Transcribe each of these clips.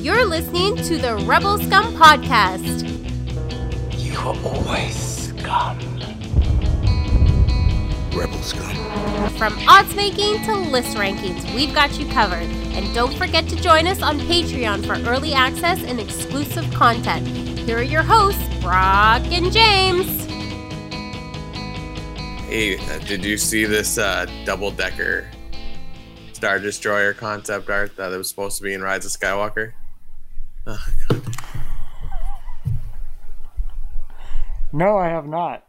You're listening to the Rebel Scum Podcast. You are always scum. Rebel scum. From odds making to list rankings, we've got you covered. And don't forget to join us on Patreon for early access and exclusive content. Here are your hosts, Brock and James. Hey, uh, did you see this uh, double decker Star Destroyer concept art that was supposed to be in Rise of Skywalker? Oh, God. No, I have not.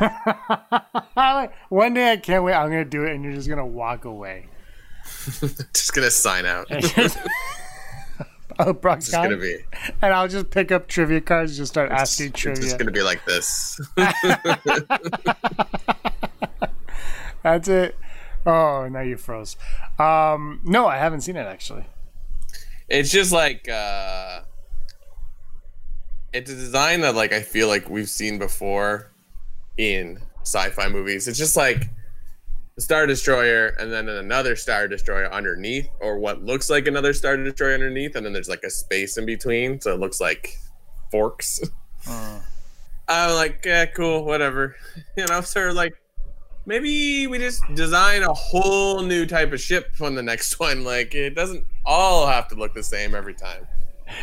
One day I can't wait. I'm gonna do it, and you're just gonna walk away. Just gonna sign out. oh, Brock's It's gonna be. and I'll just pick up trivia cards and just start It's, asking it's trivia. just gonna be like this. That's it. Oh, now you froze. Um, no, I haven't seen it actually. It's just like uh, it's a design that like I feel like we've seen before in sci-fi movies. It's just like the Star Destroyer and then another Star Destroyer underneath, or what looks like another Star Destroyer underneath, and then there's like a space in between, so it looks like forks. I'm like, yeah, cool, whatever. You know, sort of like maybe we just design a whole new type of ship on the next one. Like it doesn't all have to look the same every time.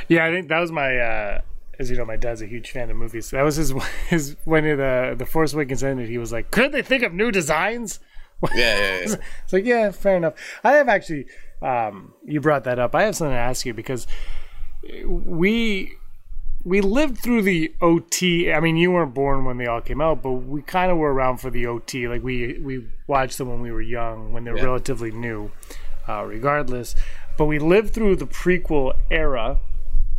Yeah, I think that was my. Uh, as you know, my dad's a huge fan of movies. That was his his when the the Force Awakens ended. He was like, "Couldn't they think of new designs?" Yeah, yeah, yeah. It's like, yeah, fair enough. I have actually, um, you brought that up. I have something to ask you because we we lived through the OT. I mean, you weren't born when they all came out, but we kind of were around for the OT. Like we we watched them when we were young, when they're Yeah. relatively new, uh, regardless. But we lived through the prequel era,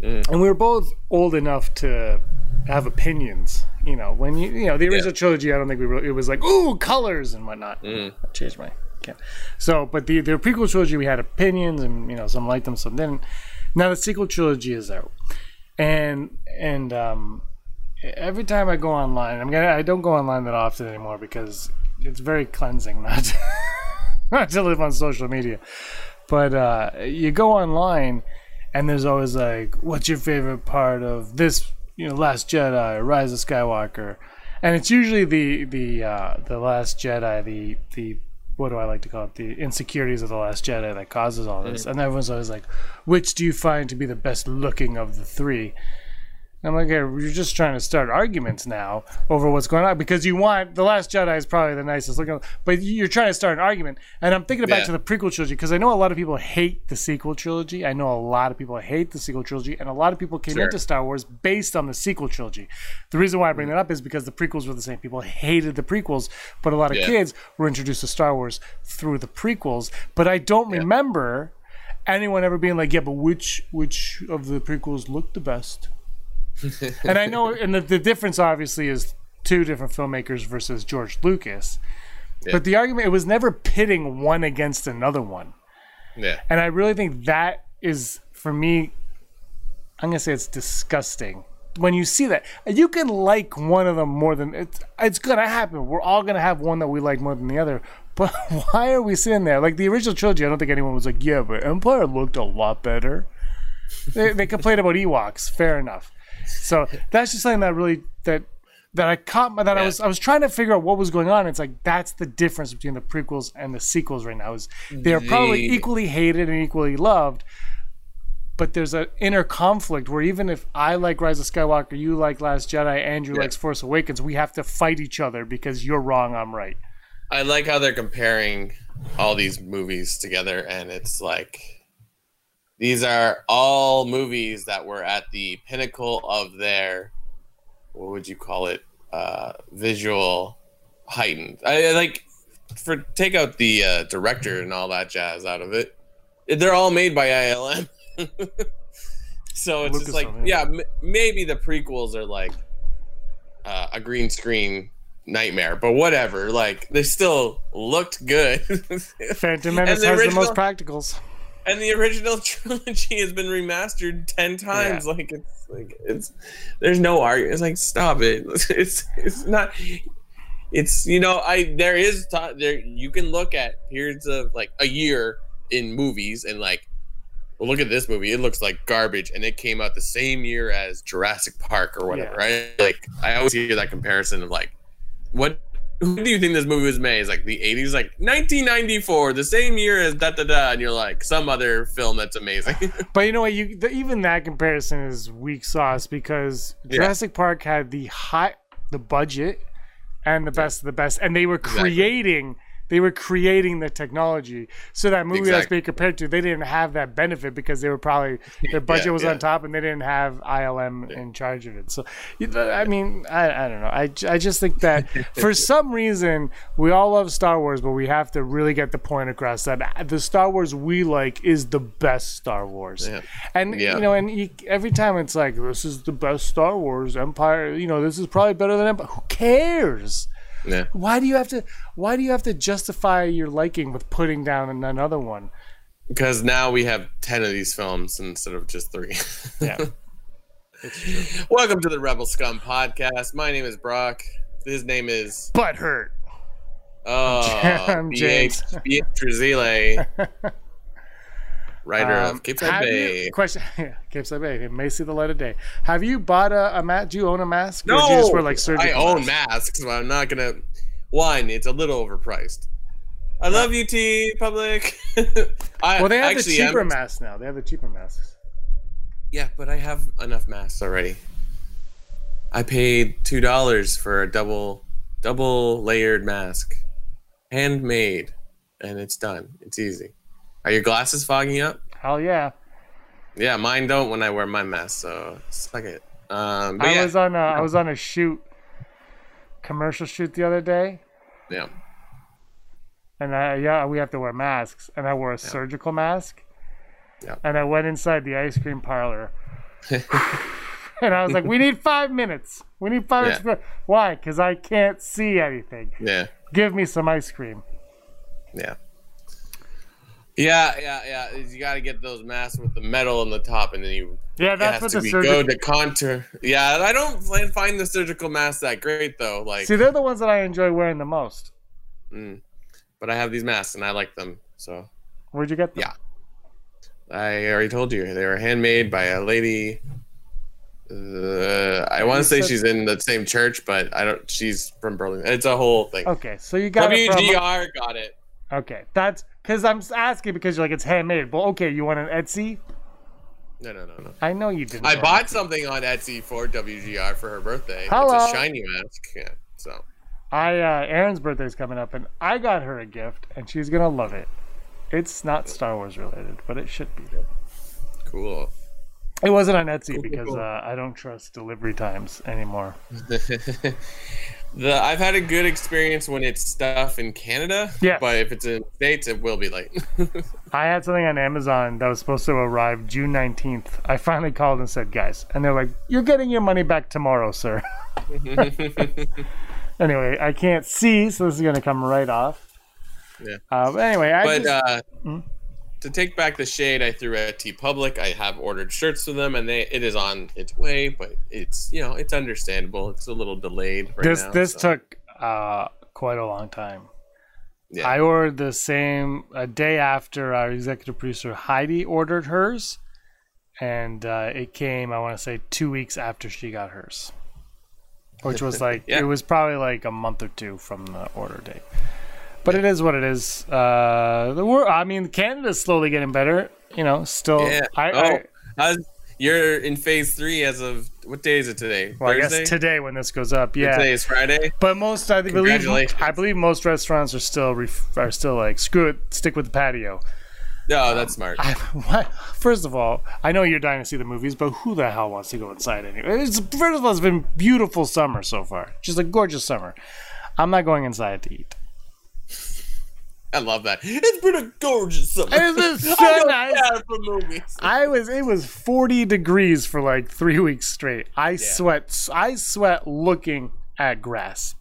and we were both old enough to have opinions. You know, when you you know the original trilogy, I don't think we were. It was like ooh colors and whatnot. I changed my can. So, but the the prequel trilogy, we had opinions, and you know some liked them, some didn't. Now the sequel trilogy is out, and and um, every time I go online, I'm gonna I don't go online that often anymore because it's very cleansing not to, not to live on social media. But uh, you go online, and there's always like, "What's your favorite part of this?" You know, Last Jedi, Rise of Skywalker, and it's usually the the uh, the Last Jedi, the the what do I like to call it? The insecurities of the Last Jedi that causes all mm. this, and everyone's always like, "Which do you find to be the best looking of the three? I'm like, hey, you're just trying to start arguments now over what's going on because you want the Last Jedi is probably the nicest looking, but you're trying to start an argument. And I'm thinking back Yeah. to the prequel trilogy because I know a lot of people hate the sequel trilogy. I know a lot of people hate the sequel trilogy, and a lot of people came Sure. into Star Wars based on the sequel trilogy. The reason why I bring mm. that up is because the prequels were the same. People hated the prequels, but a lot of Yeah. kids were introduced to Star Wars through the prequels. But I don't remember anyone ever being like, "Yeah, but which which of the prequels looked the best?" And I know, and the, the difference obviously is two different filmmakers versus George Lucas. But the argument it was never pitting one against another one, Yeah. and I really think that is for me. I'm gonna say it's disgusting when you see that. You can like one of them more than it's. It's gonna happen. We're all gonna have one that we like more than the other. But why are we sitting there like the original trilogy? I don't think anyone was like, yeah, but Empire looked a lot better. they, they complained about Ewoks. Fair enough. So that's just something that really that that I caught my that I was I was trying to figure out what was going on. It's like that's the difference between the prequels and the sequels right now. Is they're probably The- equally hated and equally loved, but there's an inner conflict where even if I like Rise of Skywalker, you like Last Jedi, Andrew Yeah. likes Force Awakens, we have to fight each other because you're wrong, I'm right. I like how they're comparing all these movies together, and it's like these are all movies that were at the pinnacle of their what would you call it? Uh, visual heightened. I I like for take out the uh, director and all that jazz out of it. They're all made by ILM. so it's just like, Lucasfilm, yeah, m- maybe the prequels are like uh, a green screen nightmare, but whatever. Like they still looked good. Phantom Menace the has original- the most practicals. And the original trilogy has been remastered 10 times like it's like it's there's no argument it's like stop it it's it's not it's you know i there is ti there you can look at periods of like a year in movies and like well, look at this movie. It looks like garbage, and it came out the same year as Jurassic Park or whatever, Yeah. right? Like I always hear that comparison of like, what? When do you think this movie was made? It's like the '80s, like 1994, the same year as da da da, and you're like some other film that's amazing. But you know what? You the, even that comparison is weak sauce because Yeah. Jurassic Park had the high, the budget, and the best of the best, and they were Exactly. creating. They were creating the technology. So that movie that's Exactly. being compared to, they didn't have that benefit because they were probably their budget Yeah, was yeah. on top and they didn't have ILM in charge of it. So, I mean, I, I don't know. I, I just think that for some reason we all love Star Wars, but we have to really get the point across that the Star Wars we like is the best Star Wars. Yeah. And Yeah. you know, and you, every time it's like this is the best Star Wars Empire. You know, this is probably better than Empire. Who cares? Yeah, Why do you have to? Why do you have to justify your liking with putting down another one? because now we have ten of these films instead of just three. Yeah. Welcome to the Rebel Scum podcast. My name is Brock. His name is Butthurt. oh, I'm James. BH Trezile, writer Um, of Cape Side Bay. You, question. Yeah, Cape Side Bay. It may see the light of day. Have you bought a, a mask? Do you own a mask? No, you just wear like surgical I own masks? but I'm not gonna. One, it's a little overpriced. I love you, TeePublic. I, Well, they have actually the cheaper am- masks now. They have the cheaper masks. Yeah, but I have enough masks already. I paid two dollars for a double, double layered mask, handmade, and it's done. It's easy. Are your glasses fogging up? Hell yeah! Yeah, mine don't when I wear my mask. So suck it. Um, I yeah, was on a, I was on a shoot, commercial shoot the other day, yeah. and I, yeah, we have to wear masks, and I wore a surgical mask. Yeah. And I went inside the ice cream parlor. and I was like, "We need five minutes. We need five Yeah. minutes." Why? Because I can't see anything. Yeah, Give me some ice cream. yeah. Yeah, yeah, yeah. You got to get those masks with the metal on the top, and then you Yeah, that's what to the surgical. go to contour. Yeah, I don't find- find the surgical masks that great though. Like, See, they're the ones that I enjoy wearing the most. mm. but I have these masks and I like them. So Where'd you get them? Yeah. I already told you they were handmade by a lady. Uh, I want to say said- she's in the same church, but I don't. She's from Berlin. It's a whole thing. Okay, so you got it from. WGR got it. Okay, that's because I'm asking because you're like it's handmade. But okay, you want an Etsy? No, no, no, no. I know you didn't. I bought something on Etsy for WGR for her birthday. Hello. It's a shiny mask. Yeah. So I uh, Aaron's birthday's coming up, and I got her a gift, and she's gonna love it. It's not Star Wars related, but it should be. cool. It wasn't on Etsy cool, because cool. uh, I don't trust delivery times anymore. the I've had a good experience when it's stuff in Canada. Yeah. But if it's in states, it will be late. I had something on Amazon that was supposed to arrive June 19th. I finally called and said, guys, and they're like, you're getting your money back tomorrow, sir. anyway, I can't see, so this is gonna come right off. Yeah. Uh, but anyway, I but just, uh, Hmm? To take back the shade I threw at TeePublic, I have ordered shirts for them, and they it is on its way. But it's you know it's understandable. It's a little delayed right this now. this so, took uh, quite a long time. yeah. I ordered the same a day after our executive producer Heidi ordered hers, and uh, it came. I want to say two weeks after she got hers, which was like Yeah. it was probably like a month or two from the order date. But it is what it is. Uh, the wor- I mean, Canada's slowly getting better. You know, still. yeah. I, oh, I, how's, you're in phase three as of what day is it today? well, I guess today when this goes up, yeah. Today is Friday. But most, I believe, I believe most restaurants are still ref- are still like screw it, stick with the patio. No, that's smart. I, what? First of all, I know you're dying to see the movies, but who the hell wants to go inside anyway? It's, first of all, it's been beautiful summer so far, just a gorgeous summer. I'm not going inside to eat. I love that. It's been a gorgeous summer. It's been so I nice. for movies. I was it was 40 degrees for like three weeks straight. I sweat. I sweat looking at grass.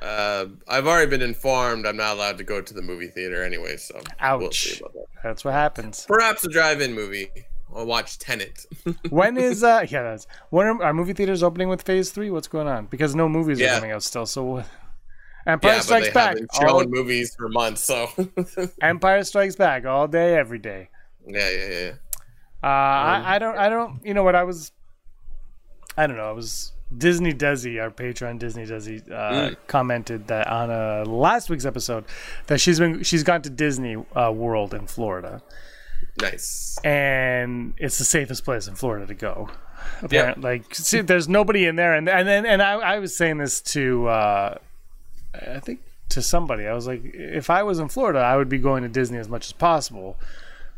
Uh, I've already been informed I'm not allowed to go to the movie theater anyway, so we'll Ouch. about that. That's what happens. Perhaps a drive-in movie. I'll watch Tenet. When is uh yeah that's when are, are movie theaters opening with Phase Three? What's going on? Because no movies are coming out still. So? Empire yeah, Strikes Back. all- movies for months, so Empire Strikes Back all day, every day. Yeah, yeah, yeah. Uh, I, I don't, I don't, you know what? I was, I don't know. I was Disney Desi, our patron Disney Desi, uh, Mm. commented that on uh, last week's episode that she's been, she's gone to Disney uh, World in Florida, Nice. and it's the safest place in Florida to go. Apparently, like, see, there's nobody in there, and and then and I, I was saying this to, uh, I think to somebody. I was like, if I was in Florida, I would be going to Disney as much as possible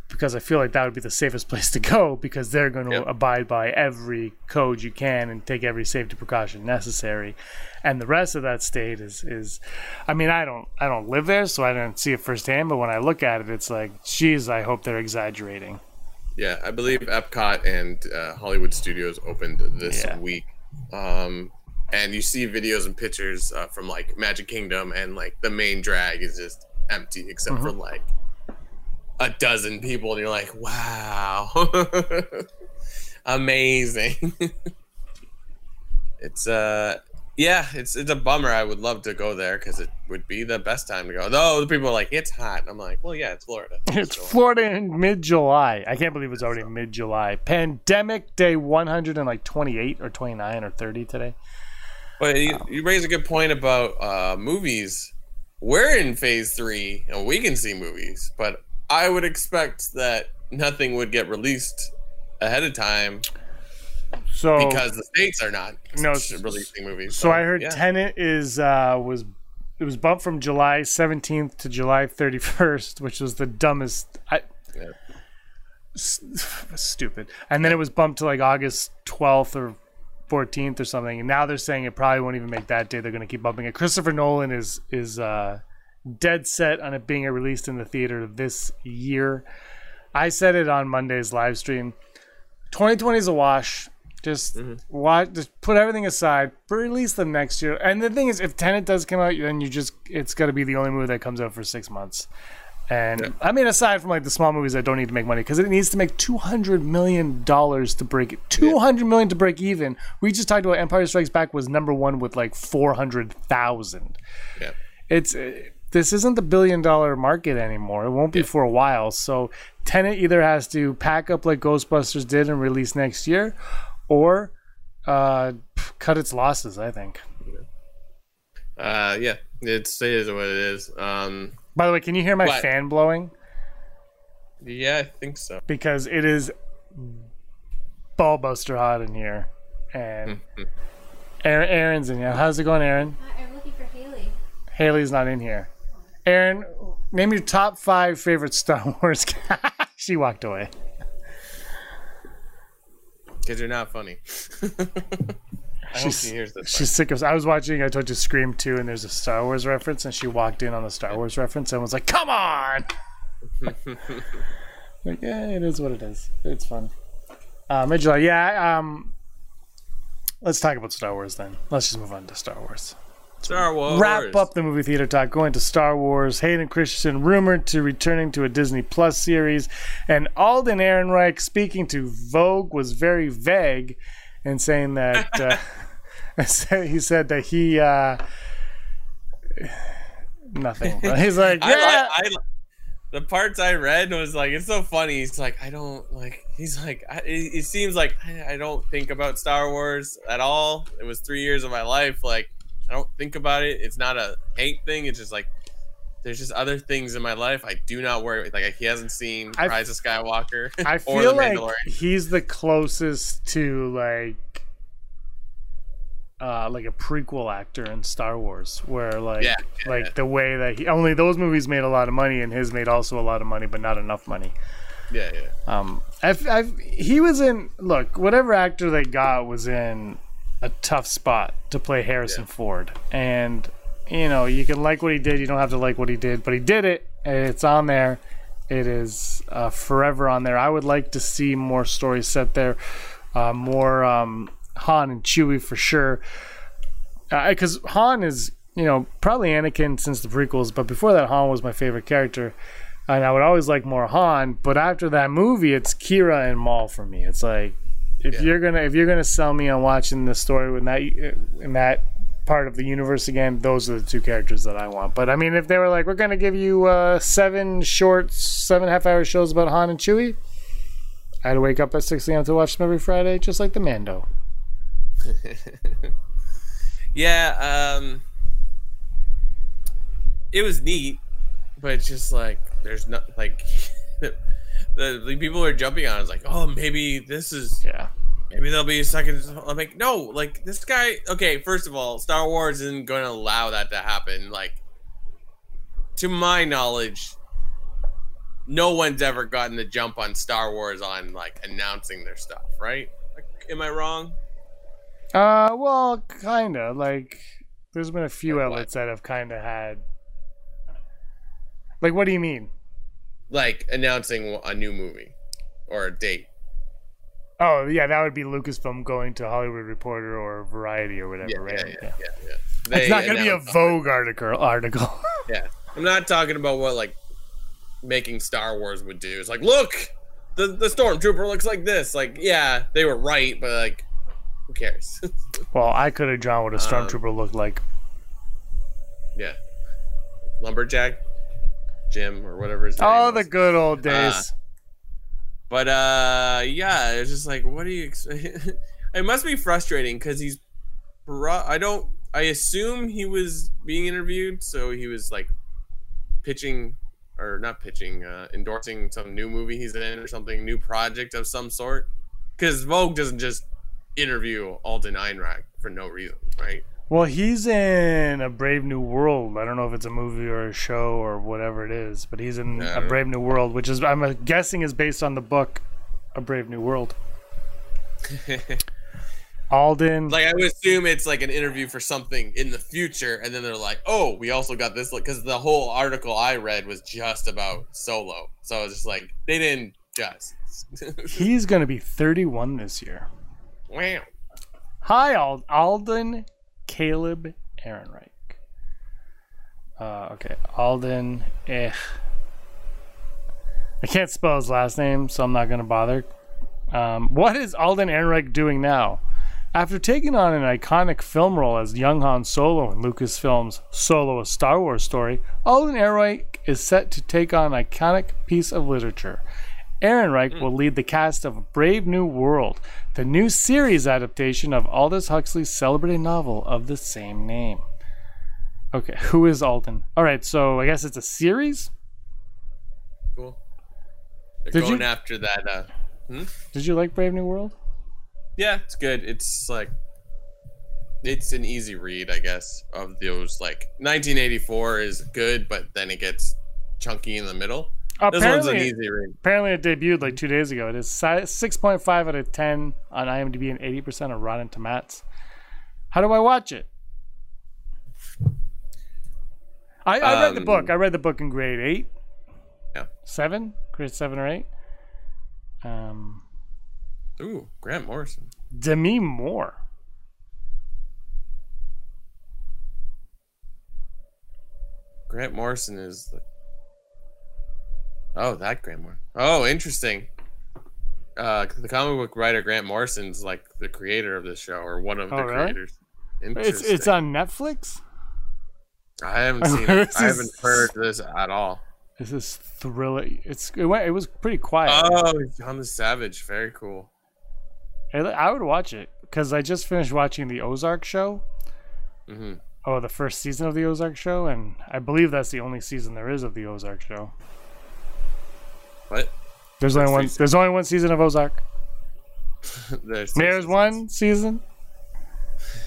because I feel like that would be the safest place to go because they're going to Yep. abide by every code you can and take every safety precaution necessary. And the rest of that state is is I mean, I don't I don't live there, so I don't see it firsthand, but when I look at it it's like, geez, I hope they're exaggerating. Yeah, I believe Epcot and uh, Hollywood Studios opened this Yeah. week. Um, and you see videos and pictures uh, from like Magic Kingdom, and like the main drag is just empty except for like a dozen people, and you're like, wow, amazing. it's uh, yeah, it's it's a bummer. I would love to go there because it would be the best time to go. Though the people are like, it's hot. I'm like, well, yeah, it's Florida. It's So- Florida in mid July. I can't believe it's already mid July. Pandemic day 128 or 29 or 30 today. But you, you raise a good point about uh, movies. We're in phase three, and we can see movies, but I would expect that nothing would get released ahead of time So because the states are not No, releasing movies. So I heard yeah. Tenet is uh was it was bumped from July 17th to July 31st, which was the dumbest. I, Yeah. Stupid. And then it was bumped to like August 12th or 14th or something. And now they're saying it probably won't even make that day. They're going to keep bumping it. Christopher Nolan is is uh, dead set on it being released in the theater this year. I said it on Monday's live stream. 2020 is a wash. Just watch. Just put everything aside. For release them next year. And the thing is, if Tenet does come out, then you just it's going to be the only movie that comes out for six months. And I mean, aside from like the small movies that don't need to make money, because it needs to make two hundred million dollars to break it. Two hundred million to break even. We just talked about Empire Strikes Back was number one with like four hundred thousand. Yeah. It's uh, this isn't the billion dollar market anymore. It won't be for a while. So Tenet either has to pack up like Ghostbusters did and release next year, or uh, cut its losses. I think. Uh, yeah, it's it is what it is. Um, By the way, can you hear my What? fan blowing? yeah, I think so. because it is ballbuster hot in here. And hmm. Aaron's in here. How's it going, Aaron? I'm looking for Haley. Haley's not in here. Aaron, name your top five favorite Star Wars. she walked away. Because you're not funny. I She's- she hears this. She's sick of. I was watching. I told you Scream two, and there's a Star Wars reference, and she walked in on the Star Wars reference and was like, "Come on!" like, yeah, it is what it is. It's fun. Uh, mid July, yeah. Um, let's talk about Star Wars then. Let's just move on to Star Wars. Star Wars. wrap up the movie theater talk going to Star Wars. Hayden Christensen rumored to returning to a Disney Plus series, and Alden Ehrenreich speaking to Vogue was very vague and saying that uh, he said that he uh, nothing. He's like, I, yeah, I, I, the parts I read was like, it's so funny. He's like, I don't like. He's like, I, it, it seems like I, I don't think about Star Wars at all. It was three years of my life. Like, I don't think about it. It's not a hate thing. It's just like there's just other things in my life I do not worry. Like he hasn't seen I- Rise of Skywalker. I or feel The like he's the closest to like uh like a prequel actor in Star Wars where like Yeah, yeah, like yeah. the way that he only those movies made a lot of money and his made also a lot of money but not enough money. Yeah, yeah. Um I've, I've he was in look whatever actor they got was in a tough spot to play Harrison Ford and you know you can like what he did you don't have to like what he did but he did it and it's on there it is uh, forever on there I would like to see more stories set there uh, more um, Han and Chewie for sure because Han is you know probably Anakin since the prequels but before that Han was my favorite character and I would always like more Han. But after that movie, it's Qi'ra and Maul for me. It's like if Yeah. you're gonna if you're gonna sell me on watching the story with that in that part of the universe again, those are the two characters that I want. But I mean, if they were like, we're going to give you uh, seven short, seven half hour shows about Han and Chewie, I had to wake up at 6 a.m. to watch them every Friday, just like the Mando. yeah, um, it was neat, but it's just like there's not like the, the people are jumping on. It's like, oh, maybe this is Yeah. Maybe there'll be a second. I'm like, no, like this guy. Okay, first of all, Star Wars isn't going to allow that to happen. Like, to my knowledge, no one's ever gotten the jump on Star Wars on like announcing their stuff, right? Like, am I wrong? Uh, well, kind of. Like, there's been a few Like what? outlets that have kind of had. Like, what do you mean? Like announcing a new movie or a date. Oh, yeah, that would be Lucasfilm going to Hollywood Reporter or Variety or whatever, Yeah, right? yeah, yeah, yeah. yeah. It's not going to be a Vogue article. Article. Yeah, I'm not talking about what like making Star Wars would do. It's like, look, the the stormtrooper looks like this. Like, yeah, they were right, but like, who cares? well, I could have drawn what a Um, stormtrooper looked like. yeah, lumberjack, Jim or whatever his name. Oh, was. the good old days. But uh, yeah, it's just like, what do you? It must be frustrating because he's. I don't. I assume he was being interviewed, so he was like pitching or not pitching, uh, endorsing some new movie he's in or something, new project of some sort. Because Vogue doesn't just interview Alden Ehrenreich for no reason, right? Well, he's in a Brave New World. I don't know if it's a movie or a show or whatever it is, but he's in a Brave New World, which is I'm guessing is based on the book A Brave New World. Alden. Like I would assume it's like an interview for something in the future, and then they're like, "Oh, we also got this." Because the whole article I read was just about Solo, so I was just like they didn't just. He's going to be 31 this year. wow. Hi, Ald- Alden Caleb Ehrenreich. Uh, okay, Alden. Eh. I can't spell his last name, so I'm not going to bother. Um, what is Alden Ehrenreich doing now? After taking on an iconic film role as young Han Solo in Lucasfilm's Solo: A Star Wars Story, Alden Ehrenreich is set to take on an iconic piece of literature. Ehrenreich will lead the cast of Brave New World, the new series adaptation of Aldous Huxley's celebrated novel of the same name. Okay, who is Alden? All right, so I guess it's a series. Cool. They're Did going you- after that. Uh, Did you like Brave New World? yeah, it's good. It's like it's an easy read, I guess. Of those, like 1984 is good, but then it gets chunky in the middle. This one's an Apparently, easy read. apparently it debuted like two days ago. It is six point five out of 10 on IMDb and 80% of Rotten Tomatoes. How do I watch it? I, I read the Um, book. I read the book in grade eight, Yeah. seven, grade seven or eight. Um, Ooh, Grant Morrison. Demi Moore. Grant Morrison is the. Oh, that Grant Morrison. Oh, interesting. Uh, the comic book writer Grant Morrison's like the creator of this show, or one of Oh, the really? creators. It's it's on Netflix. I haven't seen it. I haven't heard this at all. This is thrilling. It's it, went, it was pretty quiet. Oh, John the Savage. Very cool. I, I would watch it because I just finished watching the Ozark show. hmm Oh, the first season of the Ozark show, and I believe that's the only season there is of the Ozark show. What? There's only one. season. There's only one season of Ozark. There's, There's one season.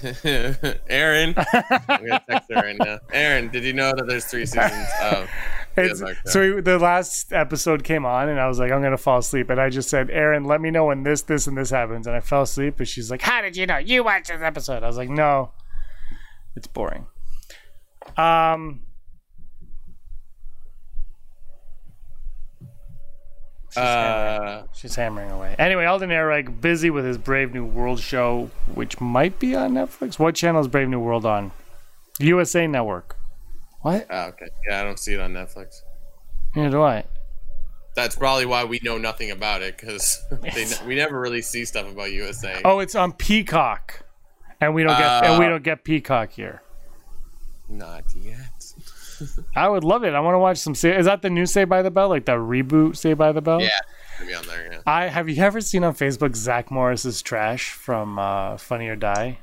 Aaron, I'm gonna text her right now. Aaron, did you know that there's three seasons of It's, Ozark so we, the last episode came on, and I was like, I'm gonna fall asleep, and I just said, Aaron, let me know when this, this, and this happens, and I fell asleep, and she's like, How did you know? You watched this episode? I was like, No, it's boring. Um. She's hammering. Uh, She's hammering away. Anyway, Alden Ehrenreich busy with his Brave New World show, which might be on Netflix. What channel is Brave New World on? USA Network. What? oh, okay. Yeah, I don't see it on Netflix. Neither do I. That's probably why we know nothing about it because we never really see stuff about USA. Oh, it's on Peacock. And we don't get and we Uh, don't get Peacock here. Not yet. I would love it. I want to watch some. Is that the new Saved by the Bell, like the reboot Saved by the Bell? Yeah, be on there. Yeah. I have you ever seen on Facebook Zach Morris's trash from uh, Funny or Die?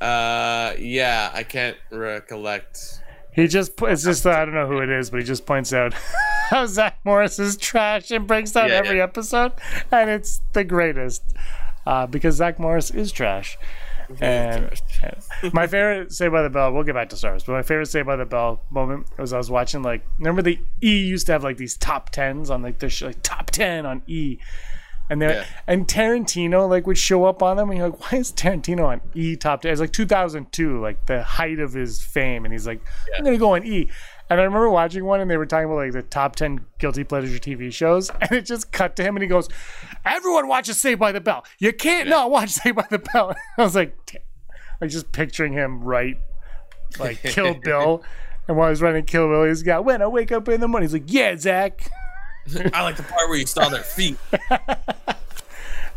Uh, yeah, I can't recollect. He just it's just I don't know who it is, but he just points out how Zach Morris is trash and breaks down Yeah, every yeah. episode, and it's the greatest uh, because Zach Morris is trash. And uh, my favorite Saved by the Bell, we'll get back to Star Wars, but my favorite Saved by the Bell moment was I was watching like remember the E used to have like these top tens on like the sh- like top ten on E, and there Yeah. and Tarantino like would show up on them, and you're like, why is Tarantino on E top ten? It's like 2002, like the height of his fame, and he's like, I'm gonna go on E. And I remember watching one, and they were talking about like the top ten guilty pleasure TV shows, and it just cut to him, and he goes, "Everyone watches Saved by the Bell. You can't not watch Saved by the Bell." I was like, "Damn." like just picturing him right, like Kill Bill, and while he's running Kill Bill, he's got when I wake up in the morning, he's like, "Yeah, Zach." I like the part where you saw their feet.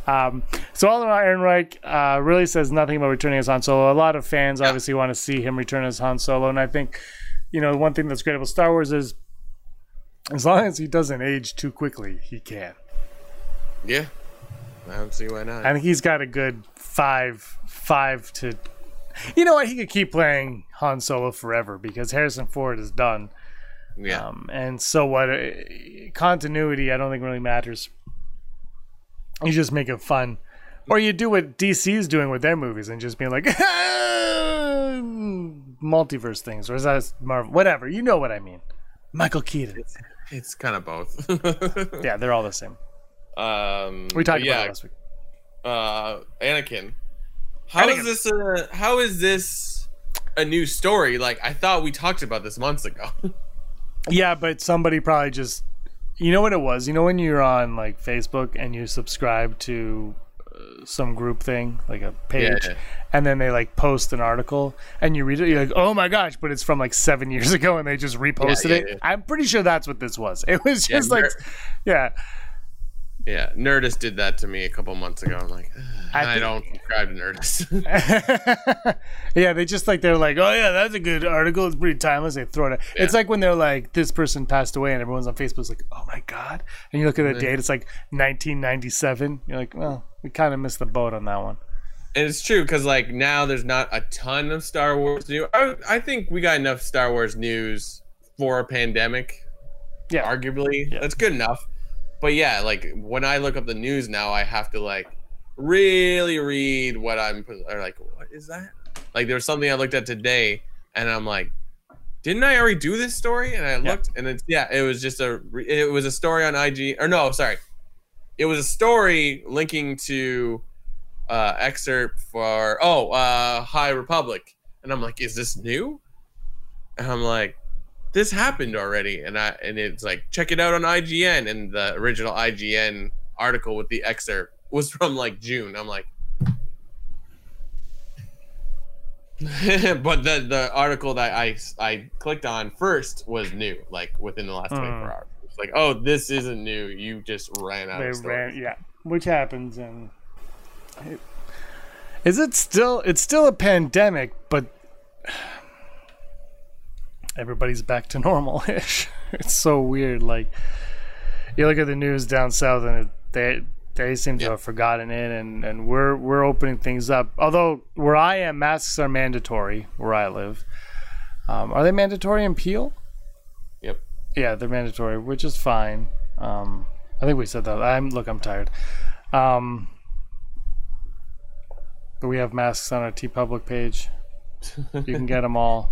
Um, so all in all, Ehrenreich uh, really says nothing about returning as Han Solo. A lot of fans obviously want to see him return as Han Solo, and I think, you know, the one thing that's great about Star Wars is, as long as he doesn't age too quickly, he can. Yeah, I don't see why not. I think he's got a good five, five to. You know what? He could keep playing Han Solo forever because Harrison Ford is done. yeah, Um, and so what? uh, Continuity, I don't think really matters. You just make it fun, or you do what DC is doing with their movies and just being like multiverse things, or is that Marvel? Whatever, you know what I mean. Michael Keaton. it's kind of both. Yeah, they're all the same. um, We talked yeah, about it last week. uh, Anakin. How is Anakin. this? A, how is this a new story? Like I thought we talked about this months ago. Yeah, but somebody probably just, you know what it was. You know when you're on like Facebook and you subscribe to some group thing, like a page, Yeah. and then they like post an article and you read it, you're like, oh my gosh, but it's from like seven years ago, and they just reposted yeah, it. yeah. I'm pretty sure that's what this was. It was Yeah, just like, yeah, yeah, Nerdist did that to me a couple months ago. I'm like, I I, don't subscribe to Nerdist. yeah, they just like they're like, oh yeah, that's a good article. It's pretty timeless. They throw it. Out. It's like when they're like, this person passed away, and everyone's on Facebook's like, oh my god, and you look at the date, it's like 1997. You're like, well, we kind of missed the boat on that one. And it's true because like now there's not a ton of Star Wars news. I, I think we got enough Star Wars news for a pandemic. Yeah. arguably Yeah. that's good enough. But yeah, like when I look up the news now, I have to like really read what I'm or like what is that? Like there was something I looked at today, and I'm like, didn't I already do this story? And I looked, and it's yeah, it was just a it was a story on IG or no, sorry, it was a story linking to uh excerpt for oh uh High Republic, and I'm like, is this new? And I'm like, this happened already, and I and it's like check it out on IGN, and the original IGN article with the excerpt was from like June. I'm like. but the the article that I I clicked on first was new, like within the last 24 Hmm. hours. It's like, oh, this isn't new. You just ran out They of stories. ran, yeah, which happens, and it, is it still? It's still a pandemic, but everybody's back to normal-ish. it's so weird. Like you look at the news down south, and it, they they seem to Yeah. have forgotten it, and and we're we're opening things up. Although where I am, masks are mandatory where I live. Um, are they mandatory in Peel? Yeah, they're mandatory, which is fine. Um, I think we said that. I'm look, I'm tired. Um, but we have masks on our TeePublic page. You can get them all.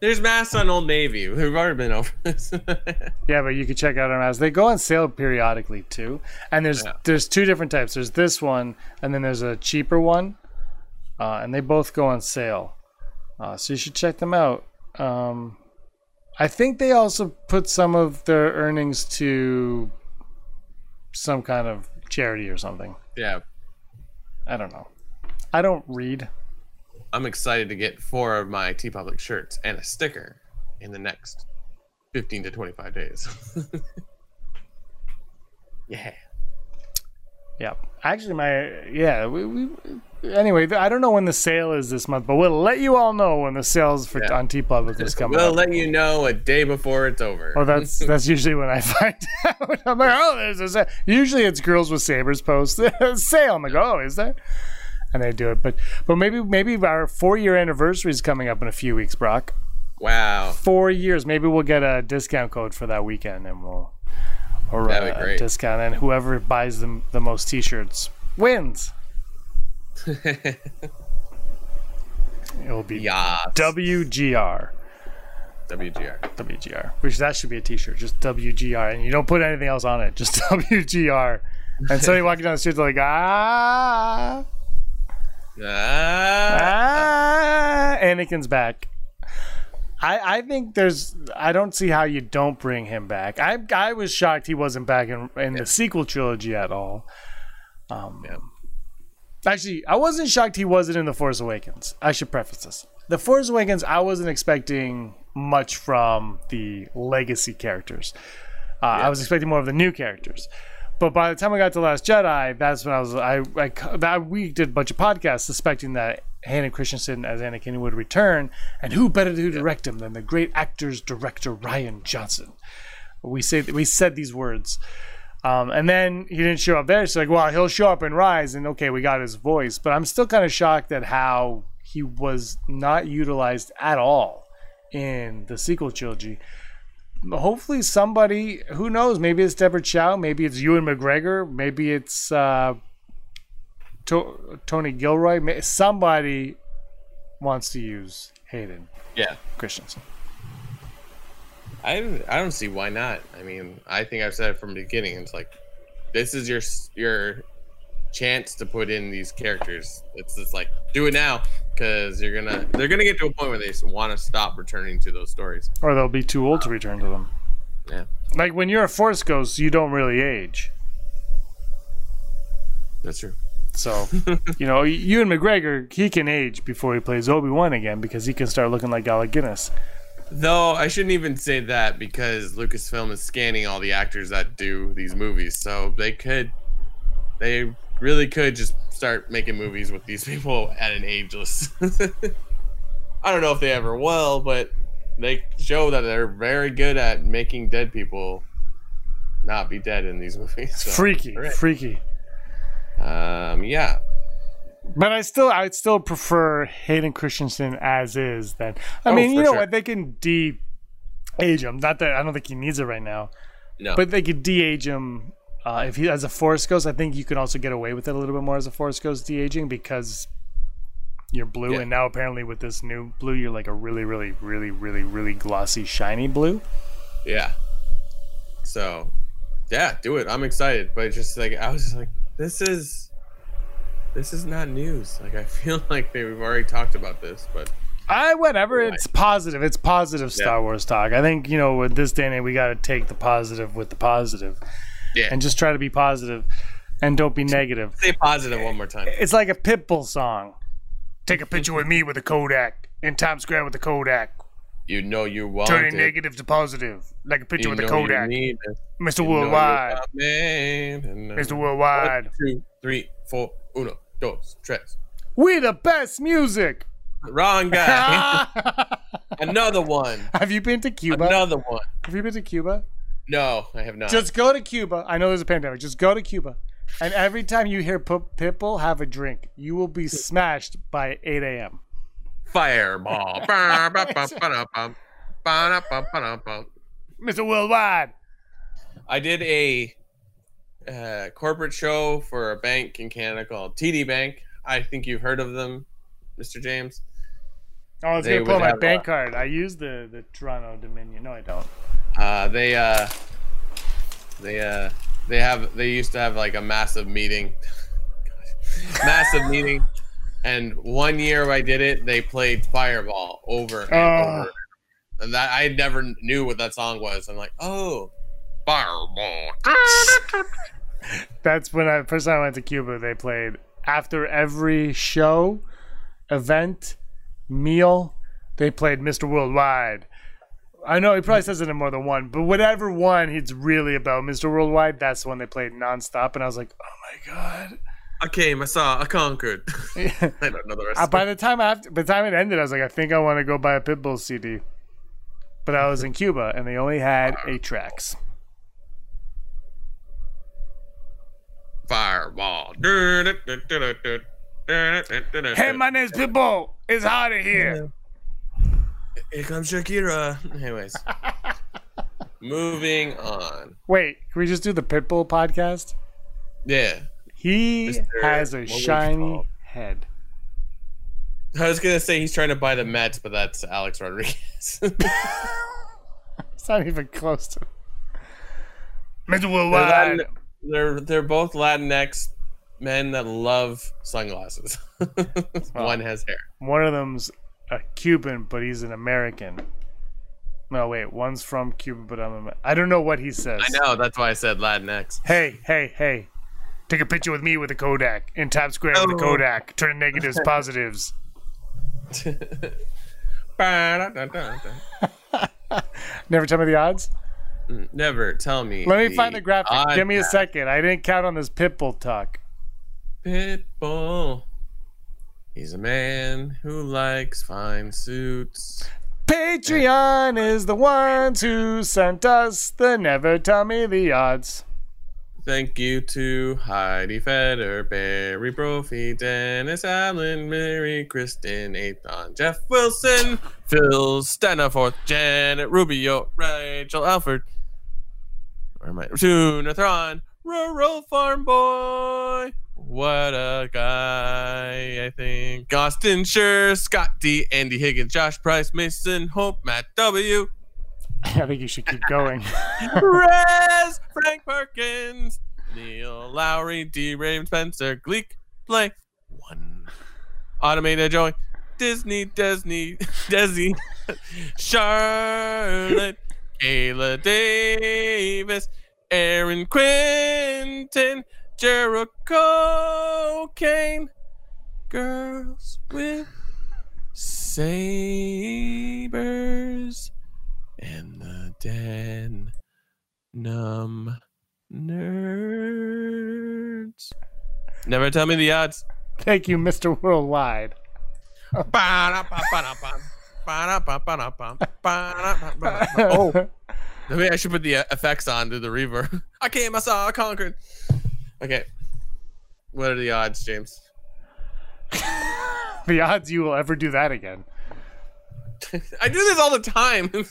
There's masks on Old Navy. We've already been over this. Yeah, but you can check out our masks. They go on sale periodically too. And there's Yeah. there's two different types. There's this one, and then there's a cheaper one, uh, and they both go on sale. Uh, so you should check them out. Um, I think they also put some of their earnings to some kind of charity or something. yeah. I don't know. I don't read. I'm excited to get four of my TeePublic shirts and a sticker in the next 15 to 25 days. yeah. Yeah. Actually, my yeah. We, we anyway. I don't know when the sale is this month, but we'll let you all know when the sales for Yeah. on TeePublic is coming. We'll up. let you know a day before it's over. Oh, that's that's usually when I find out. I'm like, oh, there's a sale. Usually it's Girls with Sabers post sale. I'm like, oh, is there? And they do it, but but maybe maybe our four year anniversary is coming up in a few weeks, Brock. wow. Four years. Maybe we'll get a discount code for that weekend, and we'll or a discount, and whoever buys the the most T-shirts wins. It will be Yeah. WGR. WGR. WGR. Which that should be a T-shirt, just WGR, and you don't put anything else on it, just WGR. And somebody walking down the street, like, ah, Ah. ah, Anakin's back. I, I think there's I don't see how you don't bring him back. I I was shocked he wasn't back in, in the sequel trilogy at all. Um, Yeah. Actually, I wasn't shocked he wasn't in the Force Awakens. I should preface this: the Force Awakens, I wasn't expecting much from the legacy characters. Uh, I was expecting more of the new characters. But by the time I got to Last Jedi, that's when I was I, I that we did a bunch of podcasts suspecting that Hayden Christensen as Anakin would return, and who better to direct him than the great actors director Rian Johnson? We say we said these words, um, and then he didn't show up there. So like, well, he'll show up in Rise, and okay, we got his voice, but I'm still kind of shocked at how he was not utilized at all in the sequel trilogy hopefully somebody who knows maybe it's deborah chow maybe it's ewan mcgregor maybe it's uh, to- tony gilroy somebody wants to use hayden Yeah. christensen I don't- I don't see why not. I mean, I think I've said it from the beginning. It's like this is your your chance to put in these characters. It's just like do it now because you're gonna they're gonna get to a point where they want to stop returning to those stories. or they'll be too old to return to them Yeah, like when you're a force ghost you don't really age that's true. So you know ewan mcgregor he can age before he plays obi-wan again because he can start looking like alec guinness Though I shouldn't even say that because Lucasfilm is scanning all the actors that do these movies, so they could, they really could just start making movies with these people at an ageless. I don't know if they ever will, but they show that they're very good at making dead people not be dead in these movies. So, freaky right. freaky Um, yeah, But I still, I'd still prefer Hayden Christensen as is. Then I Oh, mean, you know sure. what? They can de age him. Not that I don't think he needs it right now, no, but they could de age him uh, if he as a Force Ghost. I think you can also get away with it a little bit more as a Force Ghost de aging because you're blue, Yeah. and now apparently with this new blue, you're like a really, really, really, really, really glossy, shiny blue. Yeah. So, yeah, do it. I'm excited, but just like I was just like, this is, this is not news. Like I feel like they, we've already talked about this, but I whatever. It's positive. It's positive Star Yeah. Wars talk. I think you know with this day and age, we got to take the positive with the positive, yeah, and just try to be positive, and don't be negative. say positive one more time. It's like a Pitbull song. Take a picture with me with a Kodak in Times Square with the Kodak. You know you want Turning it. negative to positive, like a picture You with you Kodak. Mr. Worldwide, Mr. Worldwide. One, two, three, four, uno, dos, tres. We the best music. Wrong guy. Another one. Have you been to Cuba? Another one. Have you been to Cuba? No, I have not. Just go to Cuba. I know there's a pandemic. Just go to Cuba. And every time you hear P- Pitbull have a drink, you will be smashed by 8 a.m. Fireball. Mr. Worldwide. I did a uh, corporate show for a bank in Canada called TD Bank. I think you've heard of them, Mr. James. Oh, it's They going to pull my bank uh, card. I use the, the Toronto Dominion. No, I don't. Uh, they uh, they uh, they have they used to have like a massive meeting, massive meeting, and one year I did it, they played Fireball over and Oh. over, and that I never knew what that song was. I'm like, oh, Fireball. That's when I first time I went to Cuba. They played after every show, event, meal. They played Mr. Worldwide I know he probably says it in more than one, but whatever one it's really about, Mr. Worldwide, that's the one they played nonstop, and I was like, oh my god. I came, I saw, I conquered. I don't know the rest. Uh, by the time after, by the time it ended, I was like, I think I want to go buy a Pitbull CD. But I was in Cuba, and they only had eight tracks. Fireball. Hey, my name's Pitbull. It's hot in here. Here comes Shakira. Anyways, moving on. Wait, can we just do the Pitbull podcast? Yeah, He Mr. has a what shiny head. I was gonna say he's trying to buy the Mets, but that's Alex Rodriguez. It's not even close to. Mr. they're, Worldwide. They're they're both Latinx men that love sunglasses. One has hair. One of them's a Cuban, but he's an American. No, wait. One's from Cuba, but I'm. A, I don't know what he says. I know. That's why I said Latinx. Hey, hey, hey! Take a picture with me with a Kodak in Times Square with a Oh. Kodak. Turn negatives positives. Never tell me the odds. Never tell me. Let me find the graphic. odd Give me a second. I didn't count on this Pitbull talk. Pitbull. He's a man who likes fine suits. Patreon is the ones who sent us the Never Tell Me the Odds. Thank you to Heidi Feder, Barry Brophy, Dennis Allen, Mary Kristen, Ethan, Jeff Wilson, Phil Stanaforth, Janet Rubio, Rachel Alford, am I? Tuna Thron, Rural Farm Boy. What a guy, I think. Austin Sure, Scott D, Andy Higgins, Josh Price, Mason Hope, Matt W. I think you should keep going. Rez, Frank Perkins, Neil Lowry, D. Raven Spencer, Gleek, Play, One, Automated Joey, Disney, Disney, Desi, Charlotte, Kayla Davis, Aaron Quinton, Jericho Kane, Girls with Sabers and the den numb nerds. Never tell me the odds. Thank you, Mr. Worldwide. oh, maybe I should put the effects on to the reverb. I came, I saw, I conquered. Okay, what are the odds, James? the odds you will ever do that again. I do this all the time.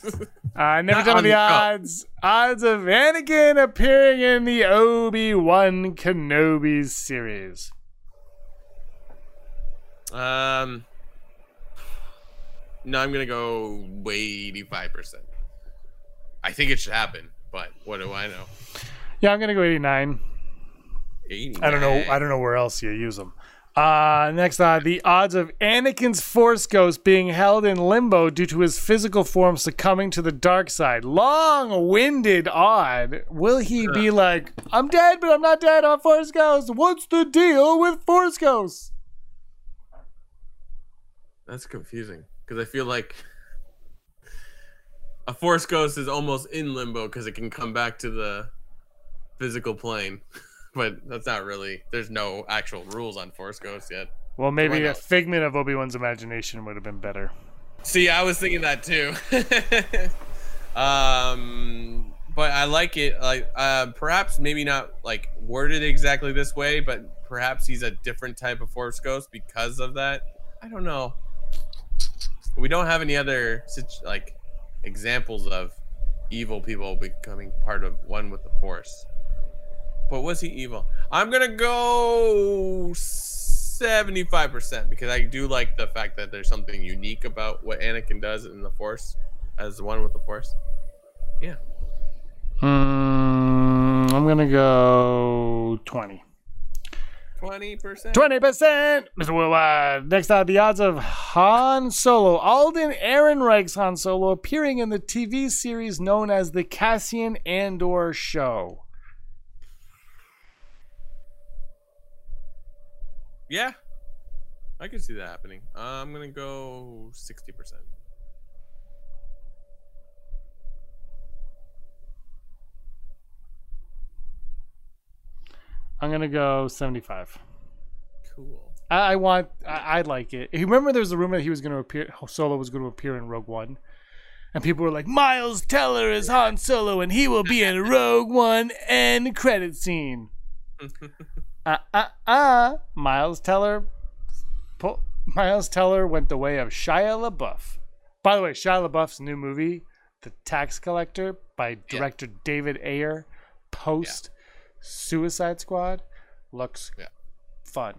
Uh, never Not tell the the odds. Odds of Anakin appearing in the Obi Wan Kenobi series. um, no, I'm gonna go way 85 percent. I think it should happen, but what do I know? Yeah, I'm gonna go 89. I don't know. I don't know where else you use them. Uh, next, uh, the odds of Anakin's Force Ghost being held in limbo due to his physical form succumbing to the dark side. Long-winded odd. Will he be like, "I'm dead, but I'm not dead. I'm Force Ghost. What's the deal with Force Ghosts?" That's confusing because I feel like a force ghost is almost in limbo because it can come back to the physical plane, but that's not really. There's no actual rules on force ghosts yet. Well, maybe a figment of Obi Wan's imagination would have been better. See, I was thinking that too. um, but I like it. Like, uh, perhaps maybe not like worded exactly this way, but perhaps he's a different type of force ghost because of that. I don't know. We don't have any other situ- like examples of evil people becoming part of one with the force. But was he evil? I'm gonna go seventy-five percent because I do like the fact that there's something unique about what Anakin does in the Force as the one with the Force. Yeah, Hmm, I'm gonna go twenty. twenty percent. Twenty percent, Mr. Worldwide. Next out, the odds of Han Solo, Alden Ehrenreich's Han Solo, appearing in the TV series known as the Cassian Andor Show. Yeah, I can see that happening. Uh, I'm gonna go sixty percent. I'm gonna go seventy-five. Cool. I, I want. I, I, like it. Remember, there was a rumor that he was gonna appear. Solo was gonna appear in Rogue One, and people were like, "Miles Teller is Han Solo, and he will be in Rogue One end credit scene." Uh uh uh. Miles Teller. Po- Miles Teller went the way of Shia LaBeouf. By the way, Shia LaBeouf's new movie, The Tax Collector, by director David Ayer, post Suicide Squad, looks Yeah. fun.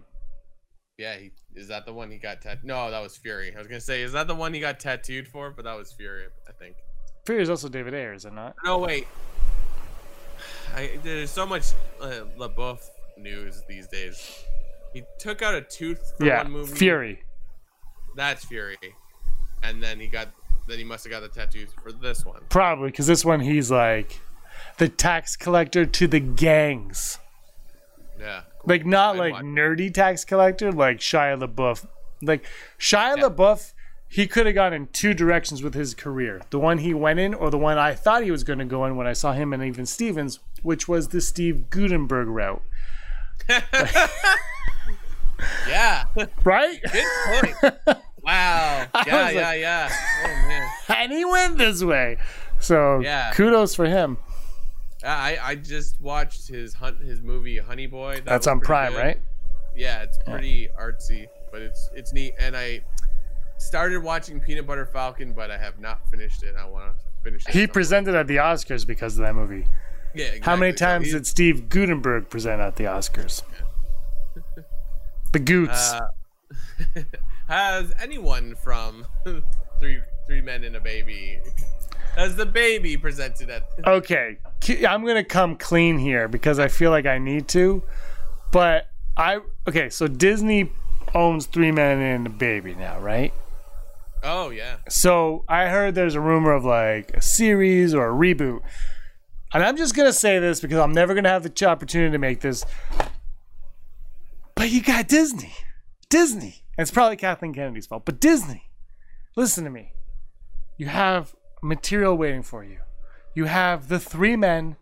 Yeah, he, is that the one he got tattooed? No, that was Fury. I was gonna say, is that the one he got tattooed for? But that was Fury, I think. Fury is also David Ayer, is it not? No, wait. I, there's so much uh, LaBeouf news these days. He took out a tooth for yeah, one movie. Fury. That's Fury, and then he got. Then he must have got the tattoos for this one. Probably because this one he's like the tax collector to the gangs. Yeah. Like not I'd like watch. nerdy tax collector like Shia LaBeouf. Like Shia Yeah. LaBeouf, he could have gone in two directions with his career. The one he went in, or the one I thought he was going to go in when I saw him and even Stevens, which was the Steve Guttenberg route. Yeah. Right? Good point. Wow. Yeah, yeah, like- yeah. Oh man. and he went this way. So Yeah. kudos for him. I I just watched his hunt his movie Honey Boy. That That's on Prime, good. right? Yeah, it's pretty artsy, but it's it's neat. And I started watching Peanut Butter Falcon, but I have not finished it. I want to finish it. He at some presented at the Oscars because of that movie. Yeah. How many exactly. So times did Steve Guttenberg present at the Oscars? The Goots. Uh, has anyone from Three Three Men and a Baby has the baby presented at? okay, I'm gonna come clean here because I feel like I need to. But I okay, so Disney owns Three Men and a Baby now, right? Oh yeah. So I heard there's a rumor of like a series or a reboot. And I'm just gonna say this because I'm never gonna have the opportunity to make this. But you got Disney. Disney. And it's probably Kathleen Kennedy's fault, but Disney. Listen to me. You have material waiting for you. You have the three men,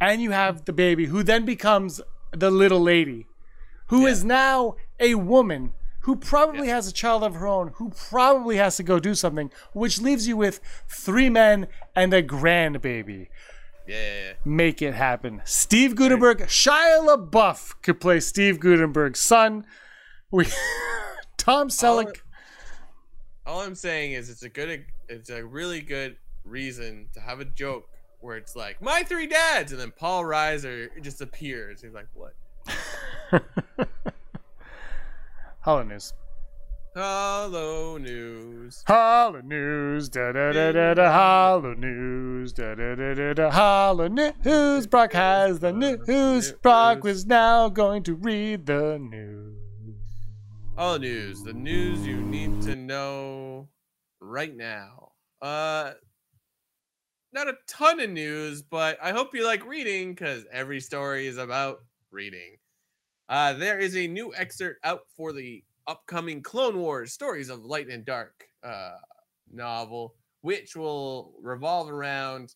and you have the baby, who then becomes the little lady, who is now a woman who probably has a child of her own, who probably has to go do something, which leaves you with three men and a grandbaby. Yeah. yeah, yeah. Make it happen. Steve Guttenberg, Shia LaBeouf could play Steve Guttenberg's son. We, Tom Selleck. All I'm saying is it's a good it's a really good reason to have a joke where it's like my three dads and then Paul Reiser just appears. He's like, "What?" Holo News. Hello news. Holo News, da da da da da. Holo News, da da da da da. Holo News. Brock has the news. Brock was now going to read the news. All news. The news you need to know right now. Uh not a ton of news, but I hope you like reading because every story is about reading. Uh, there is a new excerpt out for the upcoming Clone Wars Stories of Light and Dark uh, novel, which will revolve around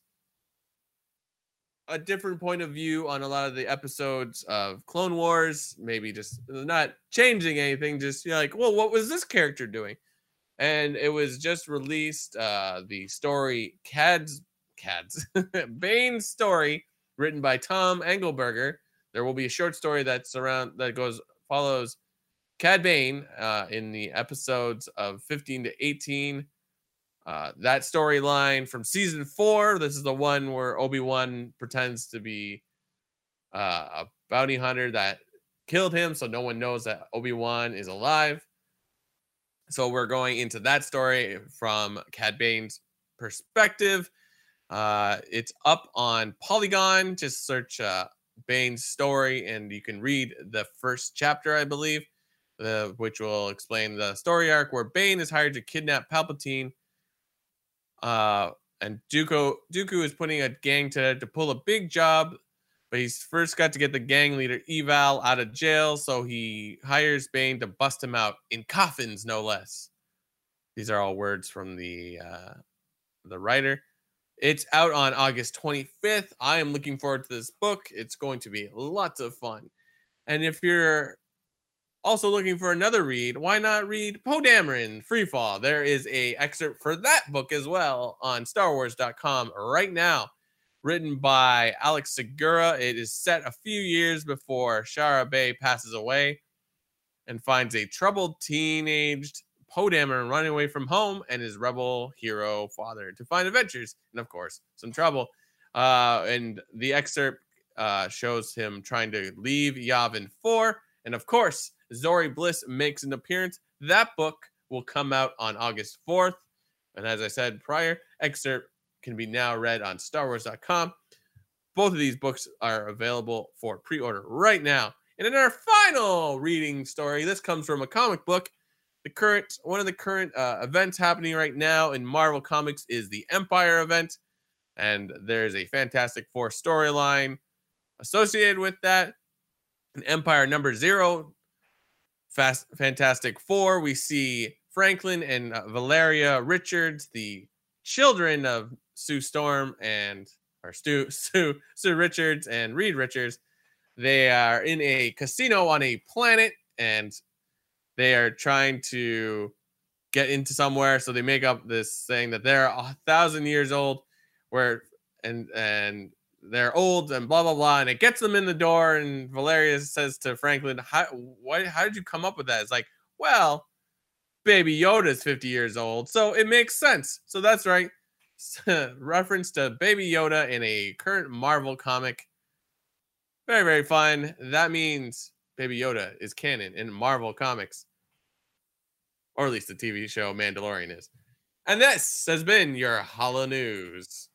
a different point of view on a lot of the episodes of Clone Wars. Maybe just not changing anything, just you know, like, well, what was this character doing? And it was just released uh, the story Cad's Cad's Bane's story, written by Tom Angleberger. There will be a short story that's around that goes follows Cad Bane uh, in the episodes of 15 to 18. Uh, that storyline from season four. This is the one where Obi Wan pretends to be uh, a bounty hunter that killed him, so no one knows that Obi Wan is alive. So we're going into that story from Cad Bane's perspective. Uh, it's up on Polygon. Just search uh, Bane's story, and you can read the first chapter, I believe, uh, which will explain the story arc where Bane is hired to kidnap Palpatine. Uh, and Dooku Dooku is putting a gang to to pull a big job, but he's first got to get the gang leader Eval out of jail. So he hires Bane to bust him out in coffins, no less. These are all words from the uh, the writer. It's out on August 25th. I am looking forward to this book. It's going to be lots of fun. And if you're also looking for another read, why not read Poe Dameron Freefall? There is a excerpt for that book as well on StarWars.com right now, written by Alex Segura. It is set a few years before Shara Bey passes away and finds a troubled teenaged Poe Dameron running away from home and his rebel hero father to find adventures and, of course, some trouble. Uh, and the excerpt uh, shows him trying to leave Yavin 4. And, of course, Zorii Bliss makes an appearance. That book will come out on August 4th. And as I said prior, excerpt can be now read on StarWars.com. Both of these books are available for pre order right now. And in our final reading story, this comes from a comic book. The current one of the current uh, events happening right now in Marvel Comics is the Empire event, and there's a Fantastic Four storyline associated with that. In Empire number zero, Fast Fantastic Four, we see Franklin and uh, Valeria Richards, the children of Sue Storm and or Stu Sue Sue Richards and Reed Richards. They are in a casino on a planet and they are trying to get into somewhere. So they make up this saying that they're a thousand years old, where and and they're old and blah blah blah, and it gets them in the door. And Valeria says to Franklin, "How why how did you come up with that?" It's like, well, Baby Yoda's fifty years old, so it makes sense. So that's right. Reference to Baby Yoda in a current Marvel comic. Very very fun. That means Baby Yoda is canon in Marvel comics, or at least the TV show Mandalorian is. And this has been your Holo News.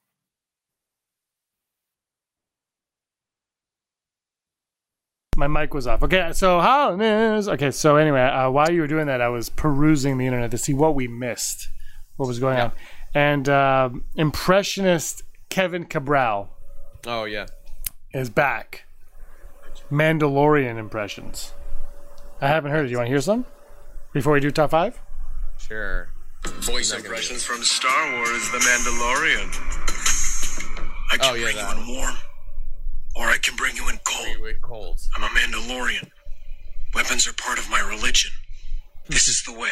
My mic was off. Okay, so how news? Okay, so anyway, uh, while you were doing that, I was perusing the internet to see what we missed, what was going Yeah. on, and uh, impressionist Kevin Cabral Oh yeah, is back. Mandalorian impressions. I haven't heard it. You want to hear some before we do top five? sure. Voice impressions from Star Wars The Mandalorian. I can Oh, yeah, bring that you in warm, or I can bring you in cold. With colds. I'm a Mandalorian. Weapons are part of my religion. This is the way.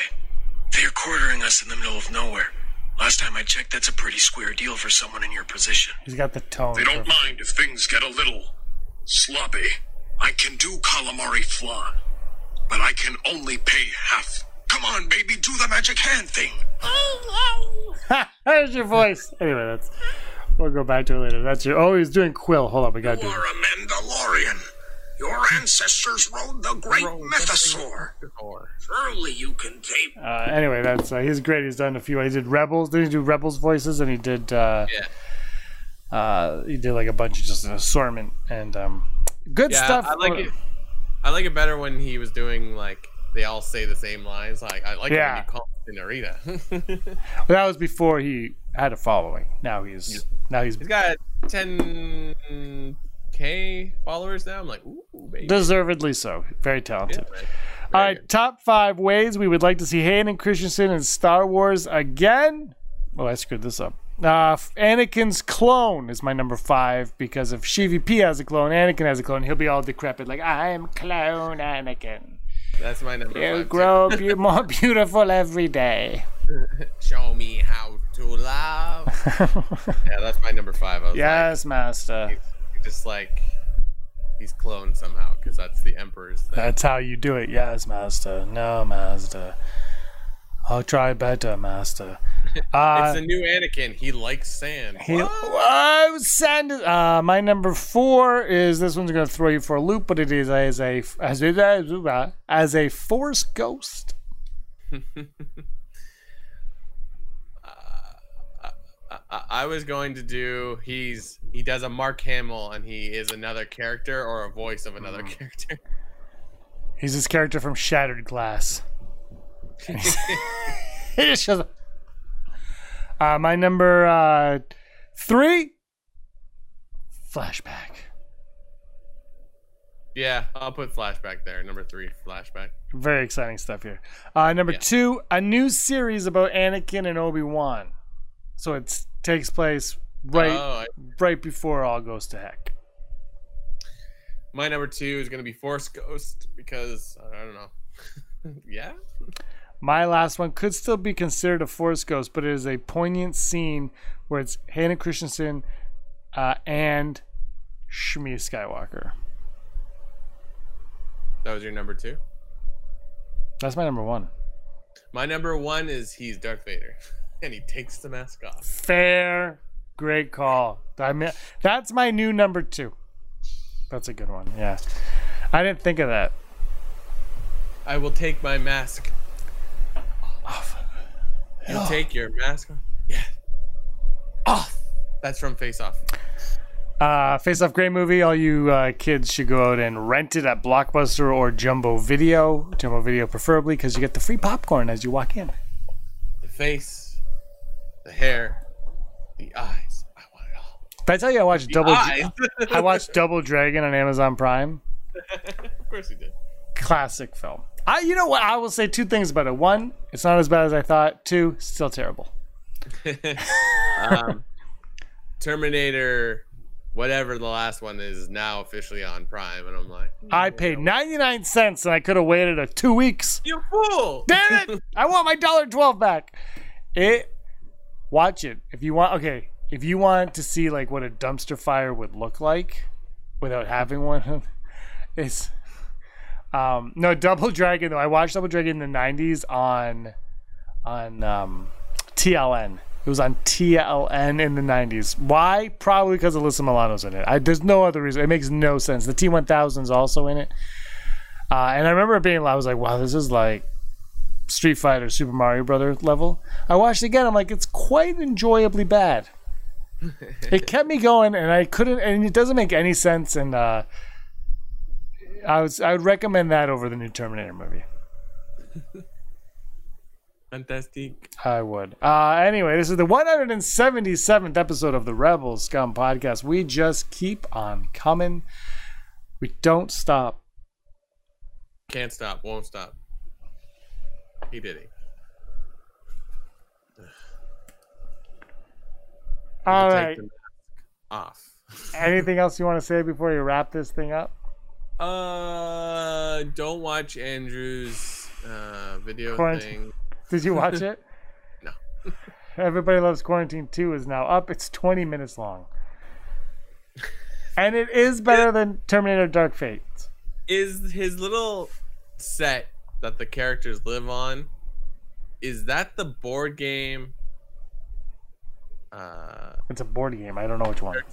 They are quartering us in the middle of nowhere. Last time I checked, that's a pretty square deal for someone in your position. He's got the tone. They don't mind if things get a little sloppy. I can do calamari flan, but I can only pay half. Come on, baby, do the magic hand thing. Oh wow! Ha! There's your voice. Anyway, that's. We'll go back to it later. That's your. Oh, he's doing Kuiil. Hold up, we gotta You're a Mandalorian. Your ancestors rode the great Mythosaur. Or Surely you can tape. Uh, anyway, that's uh, he's great. He's done a few. He did Rebels. Did he do Rebels voices? And he did. Uh, yeah, uh, he did like a bunch of just an assortment and um, good yeah. stuff. I like it. I like it better when he was doing like they all say the same lines. Like I like Yeah. it when you call it Narita. Well, that was before he had a following. Now he's now he's He's got 10k followers now. I'm like, ooh, baby. deservedly so. Very Yeah, talented. right. All right, top five ways we would like to see Hayden Christensen in Star Wars again. Oh, I screwed this up. Uh, Anakin's clone is my number five because if Shivi P has a clone, Anakin has a clone, he'll be all decrepit, like I'm clone Anakin. That's my number You grow be- more beautiful every day. Show me how to love. yeah, that's my number five. I was yes, Master. like, he's just like he's cloned somehow because that's the Emperor's thing. That's how you do it. Yes, Master. No, Master. I'll try better, Master. Uh, it's the new Anakin. He likes sand. He, What? Sand. Uh, my number four is this one's going to throw you for a loop, but it is as a as a as a force ghost. I, was going to do he's he does a Mark Hamill and he is another character or a voice of another character. He's this character from Shattered Glass. he just shows up. Uh, my number uh, three, flashback. Yeah, I'll put flashback there. Number three, flashback. Very exciting stuff here. Uh, number Yeah. two, a new series about Anakin and Obi Wan. So it takes place right Oh, I, right before all goes to heck. My number two is gonna be Force Ghost because I don't know. yeah. My last one could still be considered a Force Ghost, but it is a poignant scene where it's Hayden Christensen uh, and Shmi Skywalker. That was your number two. That's my number one. My number one is he's Darth Vader, and he takes the mask off. Fair, great call. I mean, that's my new number two. That's a good one. Yeah, I didn't think of that. I will take my mask off. You take your mask off. Yeah. Off. That's from Face Off. Uh, Face Off, great movie. All you uh, kids should go out and rent it at Blockbuster or Jumbo Video. Jumbo Video preferably because you get the free popcorn as you walk in. The face, the hair, the eyes. I want it all. Did I tell you I watched Double? eyes. I watched Double Dragon on Amazon Prime. of course he did. Classic film. I, you know what? I will say two things about it. One, it's not as bad as I thought. Two, still terrible. Um, Terminator, whatever the last one is, is now officially on Prime, and I'm like, I paid ninety nine cents and I could have waited a two weeks. you fool! Damn it! I want my dollar twelve back. It. Watch it if you want. Okay, if you want to see like what a dumpster fire would look like without having one, it's. Um, no, Double Dragon though. I watched Double Dragon in the '90s on, on um, TLN. It was on TLN in the '90s. Why? Probably because Alyssa Milano's in it. I, there's no other reason. It makes no sense. The T1000 is also in it. Uh, and I remember being, I was like, wow, this is like Street Fighter, Super Mario Brother level. I watched it again. I'm like, it's quite enjoyably bad. it kept me going, and I couldn't, and it doesn't make any sense. And uh, I was, I would recommend that over the new Terminator movie. Fantastic. I would. Uh, anyway, this is the 177th episode of the Rebel Scum podcast. We just keep on coming. We don't stop. Can't stop, won't stop. He did it. All right. off. Anything else you want to say before you wrap this thing up? Uh, don't watch Andrew's uh, video Quarantine. thing. Did you watch it? No. Everybody Loves Quarantine 2 is now up. It's 20 minutes long. And it is better than Terminator Dark Fate. Is his little set that the characters live on? Is that the board game? Uh, It's a board game. I don't know which one. 13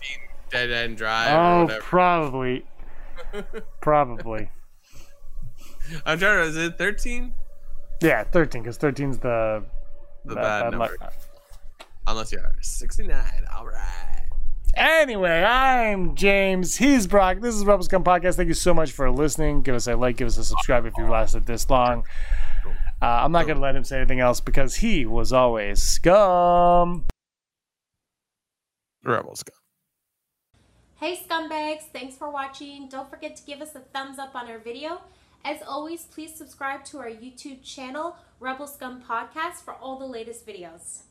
Dead End Drive Oh, probably. Probably. I'm trying to. Is it 13? Yeah, 13, because 13's the. The the- bad bad number. luck. Unless you are 69. All right. Anyway, I'm James. He's Brock. This is Rebel Scum Podcast. Thank you so much for listening. Give us a like, give us a subscribe if you lasted this long. Uh, I'm not going to let him say anything else because he was always scum. Rebel Scum. Hey scumbags, thanks for watching. Don't forget to give us a thumbs up on our video. As always, please subscribe to our YouTube channel, Rebel Scum Podcast, for all the latest videos.